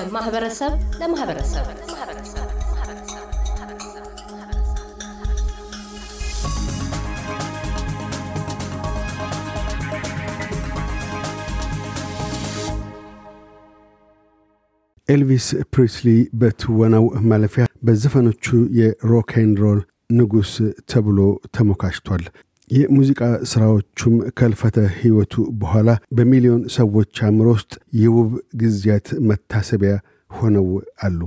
ከማህበረሰብ ለማህበረሰብ ኤልቪስ ፕሪስሊ በትወናው ማለፊያ በዘፈኖቹ የ rock 'n' roll ንጉሥ ተብሎ ተሞካሽቷል። የሙዚቃ ሥራዎቹም ከኅልፈተ ሕይወቱ በኋላ በሚሊዮን ሰዎች አእምሮ ውስጥ የውብ ጊዜያት መታሰቢያ ሆነው አሉ።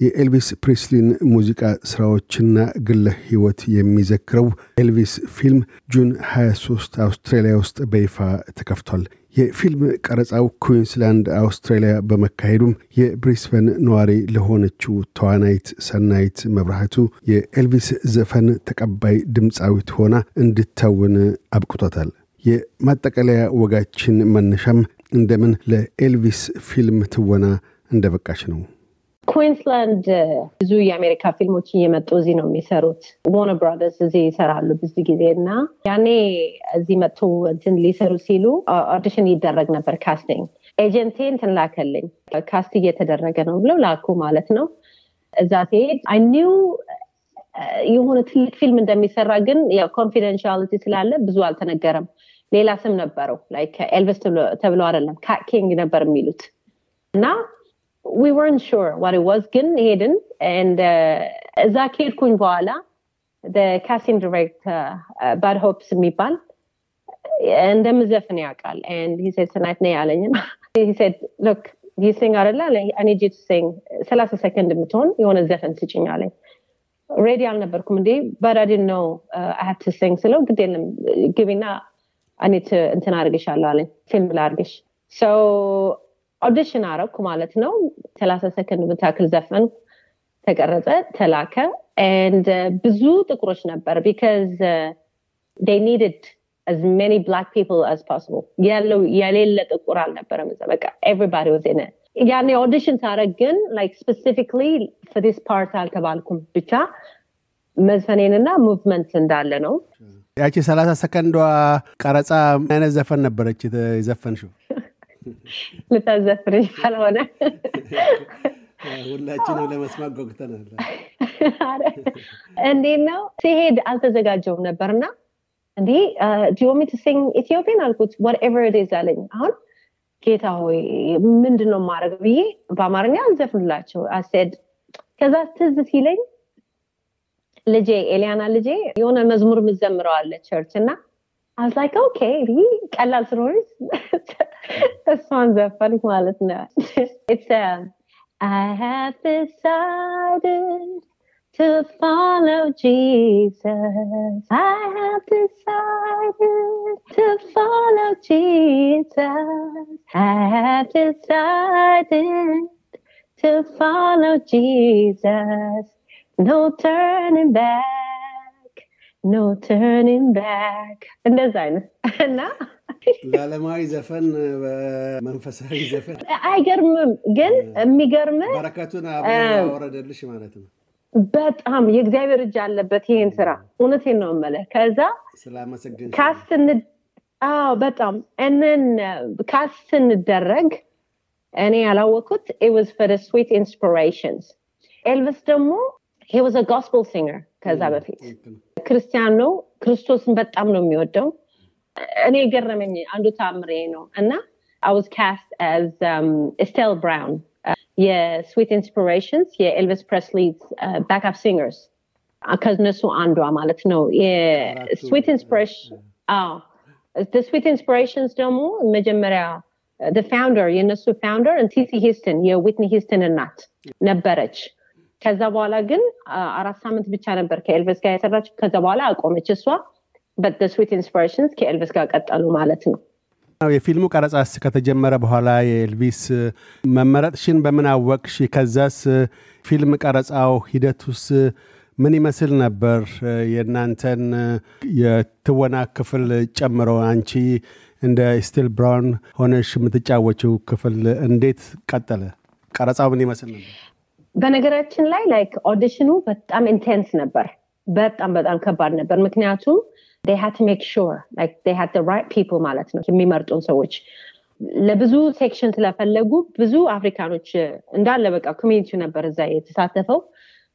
የኤልቪስ ፕሪስሊን ሙዚቃ ሥራዎችና ግለ ሕይወት የሚዘክረው ኤልቪስ ፊልም June 23 አውስትራሊያ ውስጥ በይፋ ተከፍቷል። የፊልም ቀረጻው ኩዊንስላንድ አውስትራሊያ በመካሄዱም የብሪስበን ነዋሪ ለሆነችው ተዋናይት ሰናይት መብራህቱ የኤልቪስ ዘፈን ተቀባይ ድምፃዊት ሆና እንድትተውን አብቅቷታል። የማጠቃለያ ወጋችን መነሻም እንደምን ለኤልቪስ ፊልም ትወና እንደበቃች ነው። ኩዊንስላንድ ብዙ የአሜሪካ ፊልሞች እየመጡ እዚህ ነው የሚሰሩት። Warner Brothers እዚህ ይሰራሉ ብዙ ጊዜ እና ያኔ እዚህ መጥቶ እንትን ሊሰሩ ሲሉ audition ይደረግ ነበር casting። agent ኤ እንትን ላከልኝ cast እየተደረገ ነው ብለው ላኩ ማለት ነው። እዛ ስሄድ I የሆነ ትልቅ ፊልም እንደሚሰራ ግን ኮንፊደንሻሊቲ ስላለ ብዙ አልተነገረም። ሌላ ስም ነበረው ላይክ ኤልቨስ ተብሎ አይደለም ካት ኪንግ ነበር የሚሉት እና we weren't sure what it was ግን ሄድን and እዛ ከሄድኩኝ በኋላ the casting director ባድ ሆፕስ የሚባል እንደምዘፍን ያውቃል and he said tonight ነይ አለኝም he said look you sing አይደለ I need you to sing ሰላሳ ሰከንድ የምትሆን የሆነ ዘፈን ስጭኝ አለኝ ሬዲ አልነበርኩም እንዴ but I didn't know uh, I had to sing ስለው ግድ የለም ግቢና I need to እንትን አድርግሻለሁ አለኝ ፊልም ላድርግሽ so ኦዲሽን አረኩ ማለት ነው። ሰላሳ ሰከንድ ምታክል ዘፈን ተቀረጸ፣ ተላከ። ኤንድ ብዙ ጥቁሮች ነበር ቢካዝ ዴይ ኒድድ as many black people as possible ያለው የሌለ ጥቁር አልነበረም እዛ በቃ everybody was in ያኔ audition ሳረግ ግን like specifically for this part አልተባልኩም ብቻ መዝፈኔንና movement እንዳለ ነው ያቺ ሰላሳ ሰከንዷ ቀረጻ ምን አይነት ዘፈን ነበረች የዘፈንሽው? ልታዘፍነኝ ካልሆነ? ሁላችንም ለመስማት ጓጉተናል። እንዴት ነው? ስሄድ አልተዘጋጀውም ነበርና እንዲ ዲዮሚ ትሲንግ ኢትዮጵያን አልኩት። ወትኤቨር ኢዝ አለኝ። አሁን ጌታ ሆይ ምንድን ነው ማድረግ ብዬ በአማርኛ አልዘፍንላቸው። አሴድ ከዛ ትዝ ሲለኝ ልጄ ኤሊያና ልጄ የሆነ መዝሙር ምዘምረዋለ ቸርች እና I that sounds a funny. one. on, listen it. It's a. I have decided to follow Jesus. I have decided to follow Jesus. I have decided to follow Jesus. No turning back. No turning back. And that's it. No. ለዓለማዊ ዘፈን በመንፈሳዊ ዘፈን አይገርምም። ግን የሚገርም በረከቱን አወረደልሽ ማለት ነው። በጣም የእግዚአብሔር እጅ አለበት ይሄን ስራ። እውነቴን ነው የምልህ። ከዛ cast አዎ በጣም እንን cast ስንደረግ እኔ was for the sweet inspirations ኤልቪስ ደግሞ was a gospel singer ከዛ በፊት ክርስቲያን ነው። ክርስቶስን በጣም ነው የሚወደው። እኔ የገረመኝ አንዱ ታምሬ ነው እና was cast as um, Estelle Brown የ Sweet Inspirations የኤልቪስ ፕሬስሊ backup singers ከነሱ አንዷ ማለት ነው። የ Sweet Inspiration Sweet Inspirations ደግሞ መጀመሪያ founder የነሱ founder ሲሲ ሂውስተን የዊትኒ ሂውስተን እናት ነበረች። ከዛ በኋላ ግን አራት ሳምንት ብቻ ነበር ከኤልቨስ ጋር የሰራችው። ከዛ በኋላ አቆመች እሷ። but Sweet Inspirations ከኤልቨስ ጋር ቀጠሉ ማለት ነው። የፊልሙ ቀረጻስ ከተጀመረ በኋላ የኤልቪስ መመረጥሽን በምን አወቅሽ? ከዛስ ፊልም ቀረጻው ሂደቱስ ምን ይመስል ነበር? የእናንተን የትወና ክፍል ጨምሮ አንቺ እንደ ኤስቴል ብራውን ሆነሽ የምትጫወችው ክፍል እንዴት ቀጠለ? ቀረጻው ምን ይመስል ነበር? በነገራችን ላይ like audition ኑ በጣም intense ነበር። በጣም በጣም ከባድ ነበር። ምክንያቱም had to make sure like they had the right people ማለት ነው የሚመርጡን ሰዎች። ለብዙ section ስለፈለጉ ብዙ አፍሪካኖች እንዳለ በቃ community ነበር እዛ የተሳተፈው።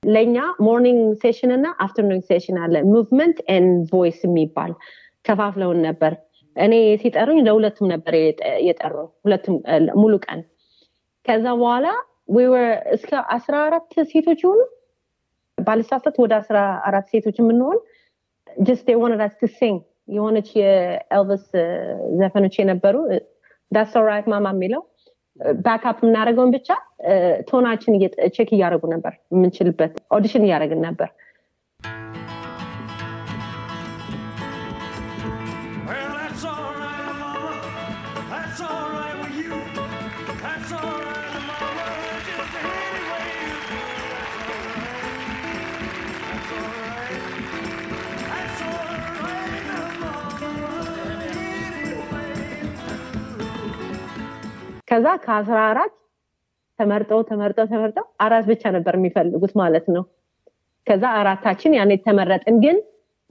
ለእኛ morning session እና afternoon session አለ movement and voice የሚባል ከፋፍለውን ነበር። እኔ ሲጠሩኝ ለሁለቱም ነበር የጠራው ሁለቱም ሙሉ ቀን። ከዛ በኋላ እስከ አስራ አራት ሴቶች የሆኑ ባልሳሳት ወደ አስራ አራት ሴቶች የምንሆን just የሆነ had us to sing የሆነች የኤልቨስ ዘፈኖች የነበሩ That's Right Mama የሚለው backup የምናደርገውን ብቻ tone ኣችን check እያደረጉ ነበር የምንችልበት. audition እያደረግን ነበር ከዛ ከአስራ አራት ተመርጠው ተመርጠው ተመርጠው አራት ብቻ ነበር የሚፈልጉት ማለት ነው። ከዛ አራታችን ያኔ ተመረጥን። ግን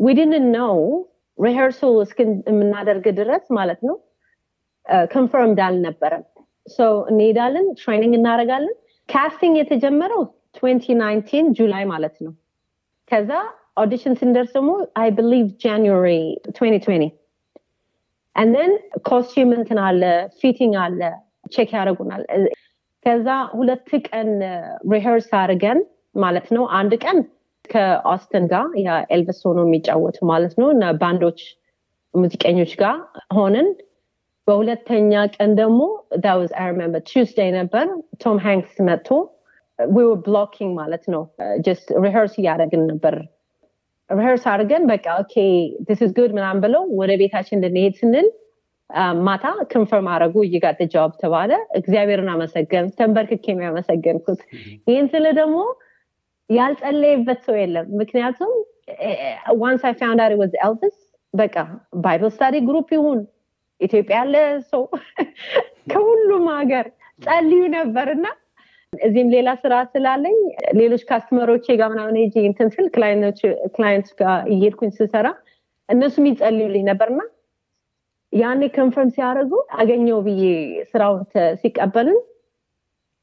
we didn't know rehearsal እስክ የምናደርግ ድረስ ማለት ነው confirmed አልነበረም። እንሄዳለን training እናደረጋለን casting የተጀመረው 2019 July ማለት ነው። ከዛ audition ስንደርስ ደግሞ I believe January 2020 ንን costume እንትን አለ fitting አለ check ያደርጉናል። ከዛ ሁለት ቀን rehearse አድርገን ማለት ነው። አንድ ቀን ከኦስተን ጋር የኤልቨስ ሆኖ የሚጫወቱ ማለት ነው እና ባንዶች ሙዚቀኞች ጋር ሆንን በሁለተኛ ቀን ደግሞ that was I remember Tuesday ነበር። ቶም ሃንክስ መጥቶ blocking ማለት ነው። just rehearse እያደረግን ነበር። rehearse አድርገን በቃ okay this is good ምናም ብለው ወደ ቤታችን ልንሄድ ስንል ማታ confirm አረጉ። you got the job ተባለ። እግዚአብሔርን አመሰገን ተንበርክኬ ያመሰገንኩት። ይህን ስለ ደግሞ ያልጸለየበት ሰው የለም። ምክንያቱም once I found out it was ኤልቪስ በቃ Bible study group ይሁን። ኢትዮጵያ ያለ ሰው ከሁሉም ሀገር ጸልዩ ነበር እና እዚህም ሌላ ስራ ስላለኝ ሌሎች ከስተመሮቼ ጋር ምናምን ሄጅ እንትን ስል client ጋር እየሄድኩኝ ስሰራ እነሱም ይጸልዩልኝ ነበርና ያኔ confirm ሲያደርጉ አገኘው ብዬ ስራውን ሲቀበልን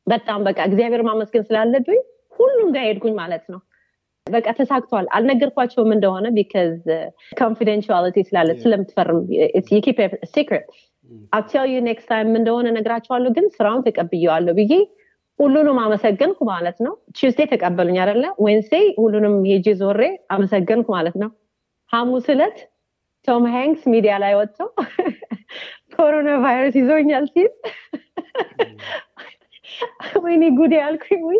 በጣም በቃ እግዚአብሔር ማመስገን ስላለብኝ ሁሉም ጋር ሄድኩኝ ማለት ነው። በቃ ተሳክቷል። አልነገርኳቸውም እንደሆነ because confidentiality ስላለ ስለምትፈርም secret I tell you next time እንደሆነ ነግራቸዋለሁ ግን ስራውን ተቀብየዋለሁ ብዬ ሁሉንም አመሰገንኩ ማለት ነው። Tuesday ተቀበሉኝ አደለ Wednesday ሁሉንም ሄጄ ዞሬ አመሰገንኩ ማለት ነው። ሐሙስ እለት ቶም ሃንክስ ሚዲያ ላይ ወጥተው ኮሮና ቫይረስ ይዞኛል ሲል ወይኔ ጉድ ያልኩኝ ወይኔ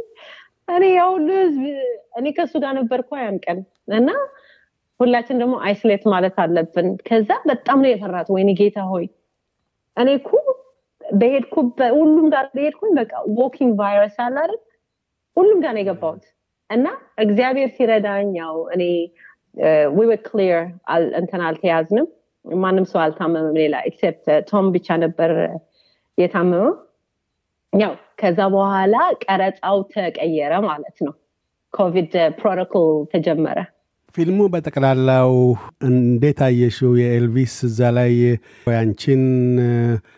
ያ ሁሉ ህዝብ እኔ ከእሱ ጋር ነበርኩ ያን ቀን እና ሁላችን ደግሞ isolate ማለት አለብን። ከዛ በጣም ነው የፈራሁት። ወይኔ ጌታ ሆይ እኔ እኮ በሄድኩበት ሁሉም ጋር በሄድኩኝ በቃ walking virus አለ ሁሉም ጋር ነው የገባሁት። እና እግዚአብሔር ሲረዳኝ ያው እኔ we were clear እንትን አልተያዝንም። ማንም ሰው አልታመመም ሌላ except ቶም ብቻ ነበር የታመመው። ያው ከዛ በኋላ ቀረጻው ተቀየረ ማለት ነው። ኮቪድ ፕሮቶኮል ተጀመረ። ፊልሙ በጠቅላላው እንዴት አየሽው? የኤልቪስ እዛ ላይ ያንቺን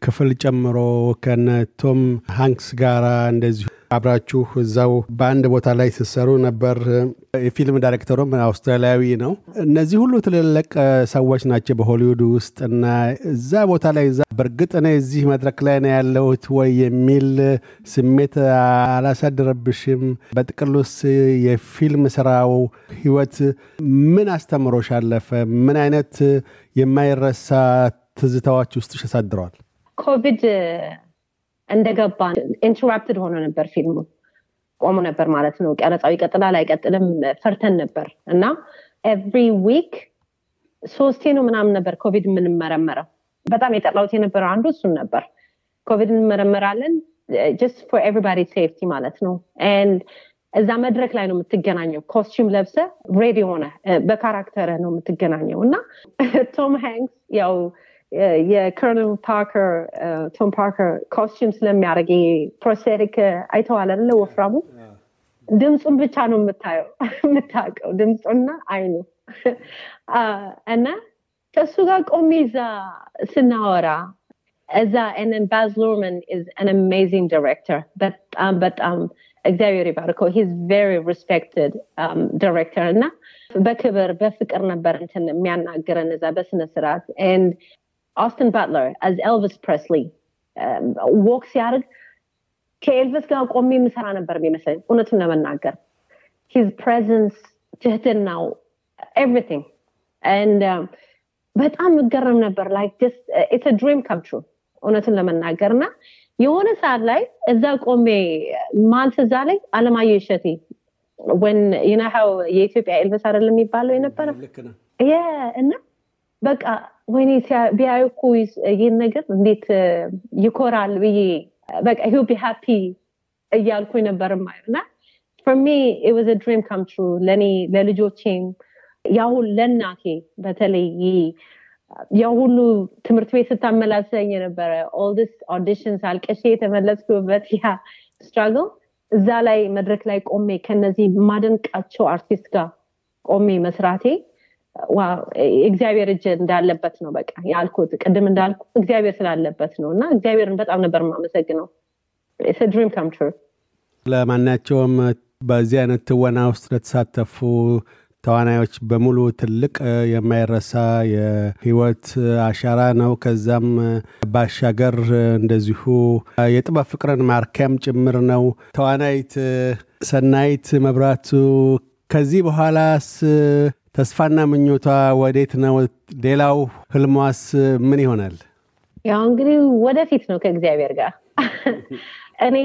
ክፍል ጨምሮ ከነ ቶም ሃንክስ ጋራ እንደዚሁ አብራችሁ እዛው በአንድ ቦታ ላይ ስትሰሩ ነበር። የፊልም ዳይሬክተሩም አውስትራሊያዊ ነው። እነዚህ ሁሉ ትልልቅ ሰዎች ናቸው በሆሊውድ ውስጥ እና እዛ ቦታ ላይ እዛ በእርግጥ እኔ እዚህ መድረክ ላይ ነው ያለሁት ወይ የሚል ስሜት አላሳደረብሽም? በጥቅሉስ የፊልም ስራው ህይወት ምን አስተምሮሽ አለፈ? ምን አይነት የማይረሳ ትዝታዎች ውስጥሽ አሳድረዋል? ኮቪድ እንደገባ interrupted ሆኖ ነበር ፊልሙ። ቆሞ ነበር ማለት ነው። ቀረጻው ይቀጥላል አይቀጥልም ፈርተን ነበር እና every week ሶስቴ ነው ምናምን ነበር ኮቪድ የምንመረመረው። በጣም የጠላሁት የነበረው አንዱ እሱን ነበር። ኮቪድ እንመረመራለን just for everybody safety ማለት ነው። እዛ መድረክ ላይ ነው የምትገናኘው። costume ለብሰህ ready ሆነ። በ character ነው የምትገናኘው እና ቶም ሃንክስ ያው የኮሎኔል ፓርከር ቶም ፓርከር costume ስለሚያደርግ prosthetic አይተሃል አለ ወፍራሙ ድምፁን ብቻ ነው የምታየው የምታውቀው ድምፁና አይኑ እና ከእሱ ጋር ቆሜ ዛ ስናወራ እዛ and Baz Luhrmann is an amazing director. በጣም በጣም እግዚአብሔር ይባርከው he's very respected director እና በክብር በፍቅር ነበር እንትን የሚያናግረን እዛ በስነ ስርዓት ኦስትን ባትለር as ኤልቪስ ፕሬስሊ walk ሲያደርግ ከኤልቪስ ጋር ቆሜ የምሰራ ነበር የሚመስለኝ እውነቱን ለመናገር his presence ትህትናው everything በጣም እገረም ነበር like it's dream come true እውነቱን ለመናገር እና የሆነ ሰዓት ላይ እዛ ቆሜ ማን ትዝ አለኝ አለማየሁ እሸቴ ወን ዩናሃው የኢትዮጵያ ኤልቪስ አይደለም የሚባለው የነበረ እና በቃ ወይኔ ቢያዩ እኮ ይህን ነገር እንዴት ይኮራል ብዬ በቃ ሂው ቢ ሃፒ እያልኩኝ ነበር ማየው እና was a dream come true ለእኔ ለልጆቼም ይሁን ለእናቴ በተለይ ያ ሁሉ ትምህርት ቤት ስታመላሰኝ የነበረ all these auditions አልቅሼ የተመለስኩበት ያ struggle እዛ ላይ መድረክ ላይ ቆሜ ከነዚህ ማደንቃቸው አርቲስት ጋር ቆሜ መስራቴ እግዚአብሔር እጅ እንዳለበት ነው በቃ ያልኩት ቅድም እንዳልኩ እግዚአብሔር ስላለበት ነው እና እግዚአብሔርን በጣም ነበር የማመሰግነው ድሪም ከም ትሩ ለማናቸውም በዚህ አይነት ትወና ውስጥ ለተሳተፉ ተዋናዮች በሙሉ ትልቅ የማይረሳ የህይወት አሻራ ነው። ከዛም ባሻገር እንደዚሁ የጥበብ ፍቅርን ማርኪያም ጭምር ነው። ተዋናይት ሰናይት መብራቱ ከዚህ በኋላስ ተስፋና ምኞቷ ወዴት ነው? ሌላው ህልሟስ ምን ይሆናል? ያው እንግዲህ ወደፊት ነው ከእግዚአብሔር ጋር እኔ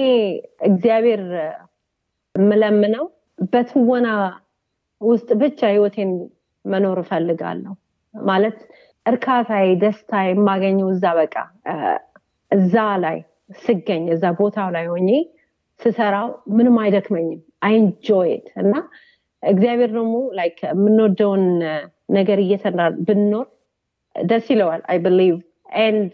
እግዚአብሔር የምለምነው በትወና ውስጥ ብቻ ህይወቴን መኖር እፈልጋለሁ ማለት እርካታዬ ደስታ የማገኘው እዛ በቃ እዛ ላይ ስገኝ እዛ ቦታው ላይ ሆኜ ስሰራው ምንም አይደክመኝም I enjoy it እና እግዚአብሔር ደግሞ like የምንወደውን ነገር እየሰራ ብንኖር ደስ ይለዋል I believe and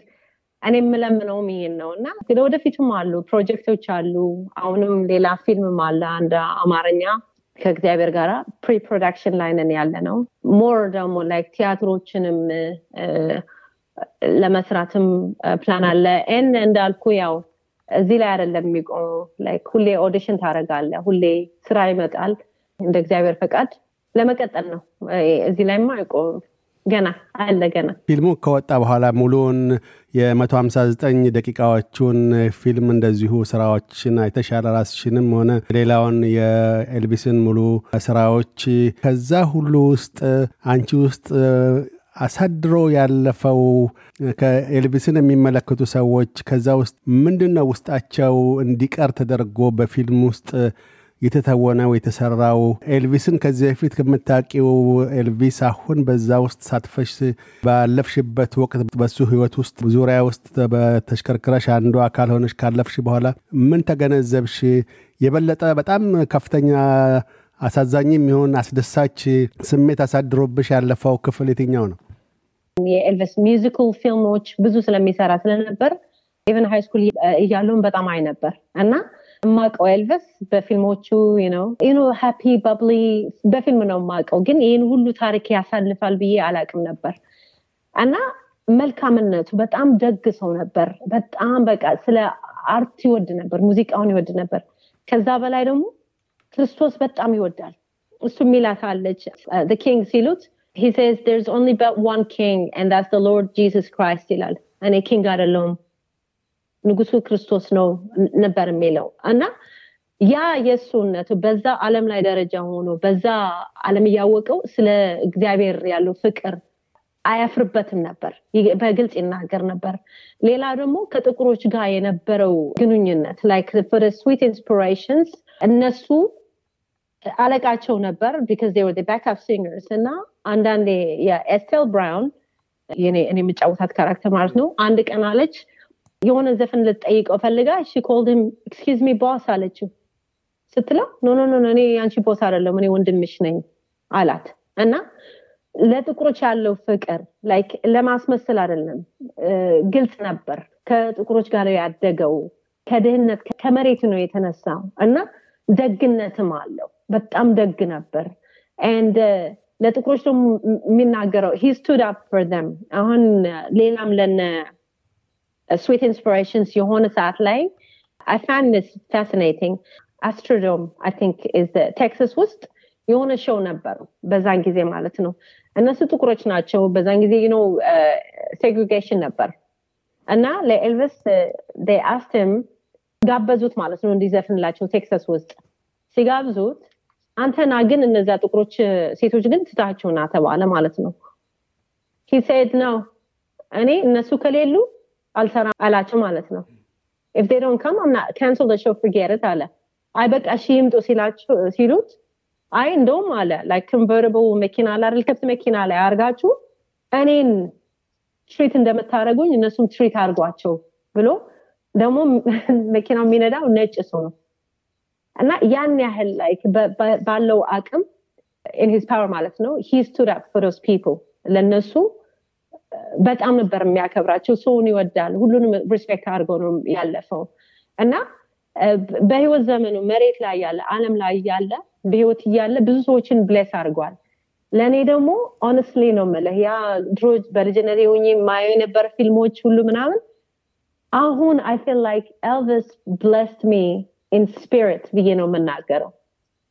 እኔ የምለምነውም ይሄን ነው እና ወደፊቱም አሉ ፕሮጀክቶች አሉ። አሁንም ሌላ ፊልምም አለ አንድ አማርኛ ከእግዚአብሔር ጋር pre production ላይ ያለ ነው more ደግሞ like ቲያትሮችንም ለመስራትም ፕላን አለ። and እንዳልኩ ያው እዚህ ላይ አይደለም like ሁሌ audition ታደርጋለህ ሁሌ ስራ ይመጣል እንደ እግዚአብሔር ፈቃድ ለመቀጠል ነው። እዚህ ላይማ አይቆምም። ገና አለ ገና። ፊልሙ ከወጣ በኋላ ሙሉውን የ159 ደቂቃዎቹን ፊልም እንደዚሁ ስራዎችን አይተሻለ ራስሽንም ሆነ ሌላውን የኤልቢስን ሙሉ ስራዎች ከዛ ሁሉ ውስጥ አንቺ ውስጥ አሳድሮ ያለፈው ከኤልቪስን የሚመለከቱ ሰዎች ከዛ ውስጥ ምንድን ነው ውስጣቸው እንዲቀር ተደርጎ በፊልም ውስጥ የተተወነው የተሰራው ኤልቪስን ከዚህ በፊት ከምታውቂው ኤልቪስ አሁን በዛ ውስጥ ተሳትፈሽ ባለፍሽበት ወቅት በሱ ህይወት ውስጥ ዙሪያ ውስጥ ተሽከርክረሽ አንዱ አካል ሆነሽ ካለፍሽ በኋላ ምን ተገነዘብሽ? የበለጠ በጣም ከፍተኛ አሳዛኝ የሚሆን አስደሳች ስሜት አሳድሮብሽ ያለፈው ክፍል የትኛው ነው? የኤልቪስ musical ፊልሞች ብዙ ስለሚሰራ ስለነበር even high school እያለሁኝ በጣም አይ ነበር እና የማውቀው ኤልቪስ በፊልሞቹ ነው happy bubbly በፊልም ነው የማውቀው። ግን ይህን ሁሉ ታሪክ ያሳልፋል ብዬ አላቅም ነበር። እና መልካምነቱ በጣም ደግ ሰው ነበር። በጣም በቃ ስለ art ይወድ ነበር ሙዚቃውን ይወድ ነበር። ከዛ በላይ ደግሞ ክርስቶስ በጣም ይወዳል። እሱ የሚላት አለች። king ሲሉት he says there's only but one king and that's the lord jesus christ ይላል። እኔ king አይደለሁም ንጉሱ ክርስቶስ ነው ነበር የሚለው። እና ያ የእሱነቱ በዛ አለም ላይ ደረጃ ሆኖ በዛ አለም እያወቀው ስለ እግዚአብሔር ያለው ፍቅር አያፍርበትም ነበር። በግልጽ ይናገር ነበር። ሌላ ደግሞ ከጥቁሮች ጋር የነበረው ግንኙነት like Sweet Inspirations እነሱ አለቃቸው ነበር because backup singers እና አንዳንዴ የኤስቴል ብራውን እኔ የምጫወታት character ማለት ነው አንድ ቀን አለች የሆነ ዘፈን ልጠይቀው ፈልጋ she called excuse me boss አለችው። ስትለው no no no እኔ አንቺ boss አይደለም እኔ ወንድምሽ ነኝ አላት። እና ለጥቁሮች ያለው ፍቅር like ለማስመሰል አይደለም ግልጽ ነበር። ከጥቁሮች ጋር ያደገው ከድህነት ከመሬት ነው የተነሳው። እና ደግነትም አለው በጣም ደግ ነበር። and ለጥቁሮች ደግሞ የሚናገረው he stood up for አሁን ሌላም ለነ Sweet Inspirations የሆነ ሰዓት ላይ I found fascinating አስትሮዶም I think ቴክሳስ ውስጥ የሆነ show ነበሩ በዛን ጊዜ ማለት ነው። እነሱ ጥቁሮች ናቸው። በዛን ጊዜ ነው segregation ነበር። እና ለኤልቪስ አስትሮዶም ጋበዙት ማለት ነው እንዲዘፍንላቸው ቴክሳስ ውስጥ ሲጋብዙት አንተና ግን እነዛ ጥቁሮች ሴቶች ግን ትታቸውና ተባለ ማለት ነው። he said no እኔ እነሱ ከሌሉ አልሰራ አላቸው ማለት ነው። Don't come i'm not cancel the show forget it አለ። አይ በቃ እሺ ይምጡ ሲላቸው ሲሉት አይ እንደውም አለ like convertible መኪና አለ አይደል ክፍት መኪና ላይ አርጋችሁ እኔን treat እንደምታደርጉኝ እነሱም treat አድርጓቸው ብሎ ደግሞ መኪናው የሚነዳው ነጭ ሰው ነው። እና ያን ያህል like ባለው አቅም in his power ማለት ነው he stood up for those people ለእነሱ በጣም ነበር የሚያከብራቸው። ሰውን ይወዳል። ሁሉንም respect አድርገው ነው ያለፈው። እና በህይወት ዘመኑ መሬት ላይ ያለ አለም ላይ ያለ በህይወት እያለ ብዙ ሰዎችን bless አድርጓል። ለእኔ ደግሞ honestly ነው ምልህ ያ ድሮ በልጅነት ሆኜ ማየው የነበረ ፊልሞች ሁሉ ምናምን አሁን I feel like Elvis blessed me in spirit ብዬ ነው የምናገረው።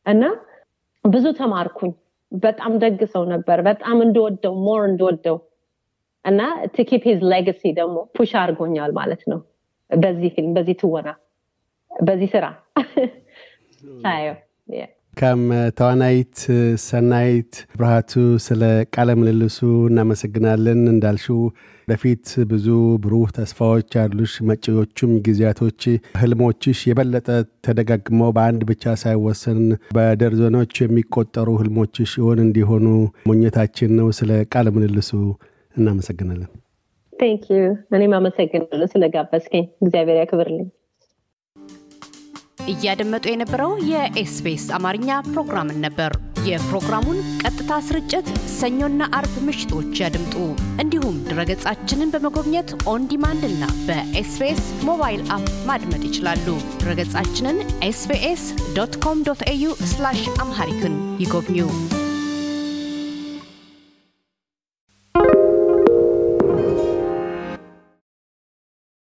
እና ብዙ ተማርኩኝ። በጣም ደግ ሰው ነበር። በጣም እንደወደው more እንደወደው እና to keep his legacy ደግሞ push አድርጎኛል ማለት ነው። በዚህ ፊልም በዚህ ትወና በዚህ ስራ ሳየው። ከም ተዋናይት ሰናይት ብርሃቱ ስለ ቃለ ምልልሱ እናመሰግናለን። እንዳልሽው ወደፊት ብዙ ብሩህ ተስፋዎች አሉሽ መጪዎቹም ጊዜያቶች ህልሞችሽ የበለጠ ተደጋግመው በአንድ ብቻ ሳይወሰን በደርዘኖች የሚቆጠሩ ህልሞችሽ ይሆን እንዲሆኑ። ምኞታችን ነው ስለ ቃለ ምልልሱ እናመሰግናለን። thank you እኔም አመሰግናለሁ ስለጋበዝከኝ። እግዚአብሔር ያክብርልኝ። እያደመጡ የነበረው የኤስቢኤስ አማርኛ ፕሮግራምን ነበር። የፕሮግራሙን ቀጥታ ስርጭት ሰኞና አርብ ምሽቶች ያድምጡ። እንዲሁም ድረገጻችንን በመጎብኘት on demand እና በኤስቢኤስ ሞባይል app ማድመጥ ይችላሉ። ድረገጻችንን ኤስቢኤስ ዶት ኮም ዶት ኤዩ አምሃሪክን ይጎብኙ